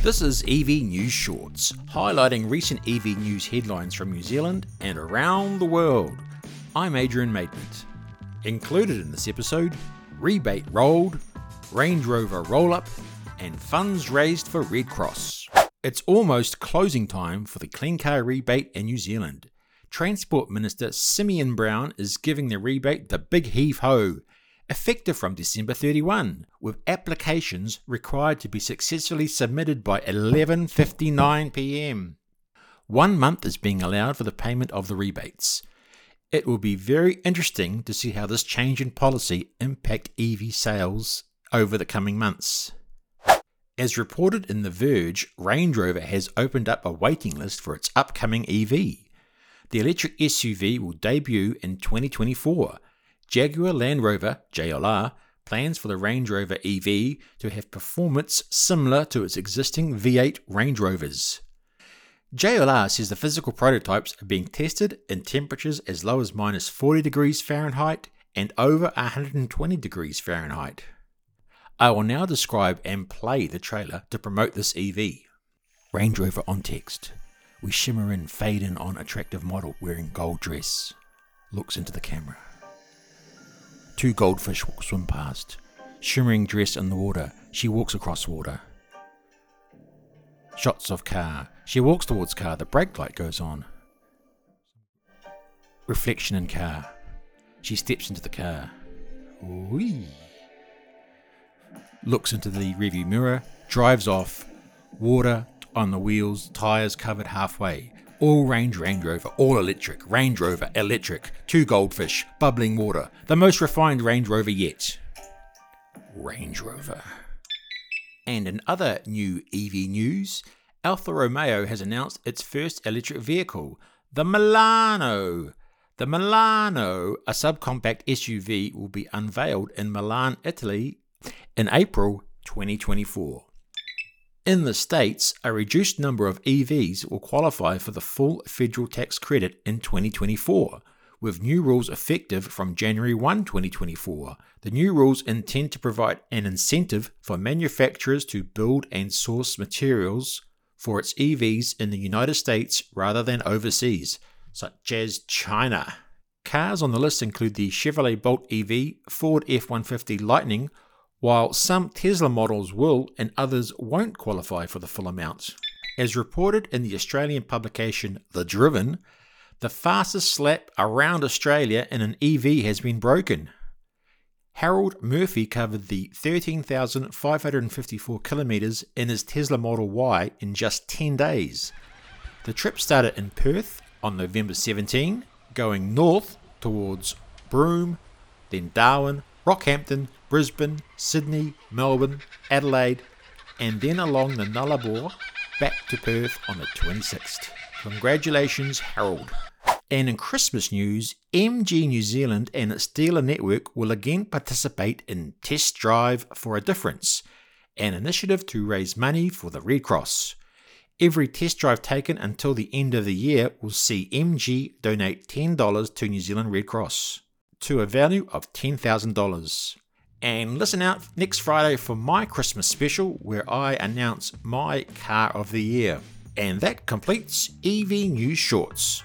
This is EV News Shorts, highlighting recent EV news headlines from New Zealand and around the world. I'm Adrian Maidment. Included in this episode, rebate rolled, Range Rover roll up, and funds raised for Red Cross. It's almost closing time for the Clean Car rebate in New Zealand. Transport Minister Simeon Brown is giving the rebate the big heave ho effective from December 31, with applications required to be successfully submitted by 11:59 p.m. One month is being allowed for the payment of the rebates. It will be very interesting to see how this change in policy impact EV sales over the coming months. As reported in The Verge, Range Rover has opened up a waiting list for its upcoming EV. The electric SUV will debut in 2024 Jaguar Land Rover JLR plans for the Range Rover EV to have performance similar to its existing V8 Range Rovers. JLR says the physical prototypes are being tested in temperatures as low as minus 40 degrees Fahrenheit and over 120 degrees Fahrenheit. I will now describe and play the trailer to promote this EV. Range Rover on text. We shimmer in, fade in on attractive model wearing gold dress. Looks into the camera. Two goldfish swim past. Shimmering dress in the water. She walks across water. Shots of car. She walks towards car. The brake light goes on. Reflection in car. She steps into the car. Whee. Looks into the rearview mirror. Drives off. Water on the wheels. Tires covered halfway. All range Range Rover, all electric, Range Rover electric, two goldfish, bubbling water, the most refined Range Rover yet. Range Rover. And in other new EV news, Alfa Romeo has announced its first electric vehicle, the Milano. The Milano, a subcompact SUV, will be unveiled in Milan, Italy in April 2024. In the States, a reduced number of EVs will qualify for the full federal tax credit in 2024, with new rules effective from January 1, 2024. The new rules intend to provide an incentive for manufacturers to build and source materials for its EVs in the United States rather than overseas, such as China. Cars on the list include the Chevrolet Bolt EV, Ford F 150 Lightning, while some Tesla models will and others won't qualify for the full amount. As reported in the Australian publication The Driven, the fastest lap around Australia in an EV has been broken. Harold Murphy covered the 13,554 kilometres in his Tesla Model Y in just 10 days. The trip started in Perth on November 17, going north towards Broome, then Darwin, Rockhampton, Brisbane, Sydney, Melbourne, Adelaide, and then along the Nullarbor back to Perth on the 26th. Congratulations, Harold. And in Christmas news, MG New Zealand and its dealer network will again participate in Test Drive for a Difference, an initiative to raise money for the Red Cross. Every test drive taken until the end of the year will see MG donate $10 to New Zealand Red Cross to a value of $10,000. And listen out next Friday for my Christmas special where I announce my car of the year. And that completes EV News Shorts.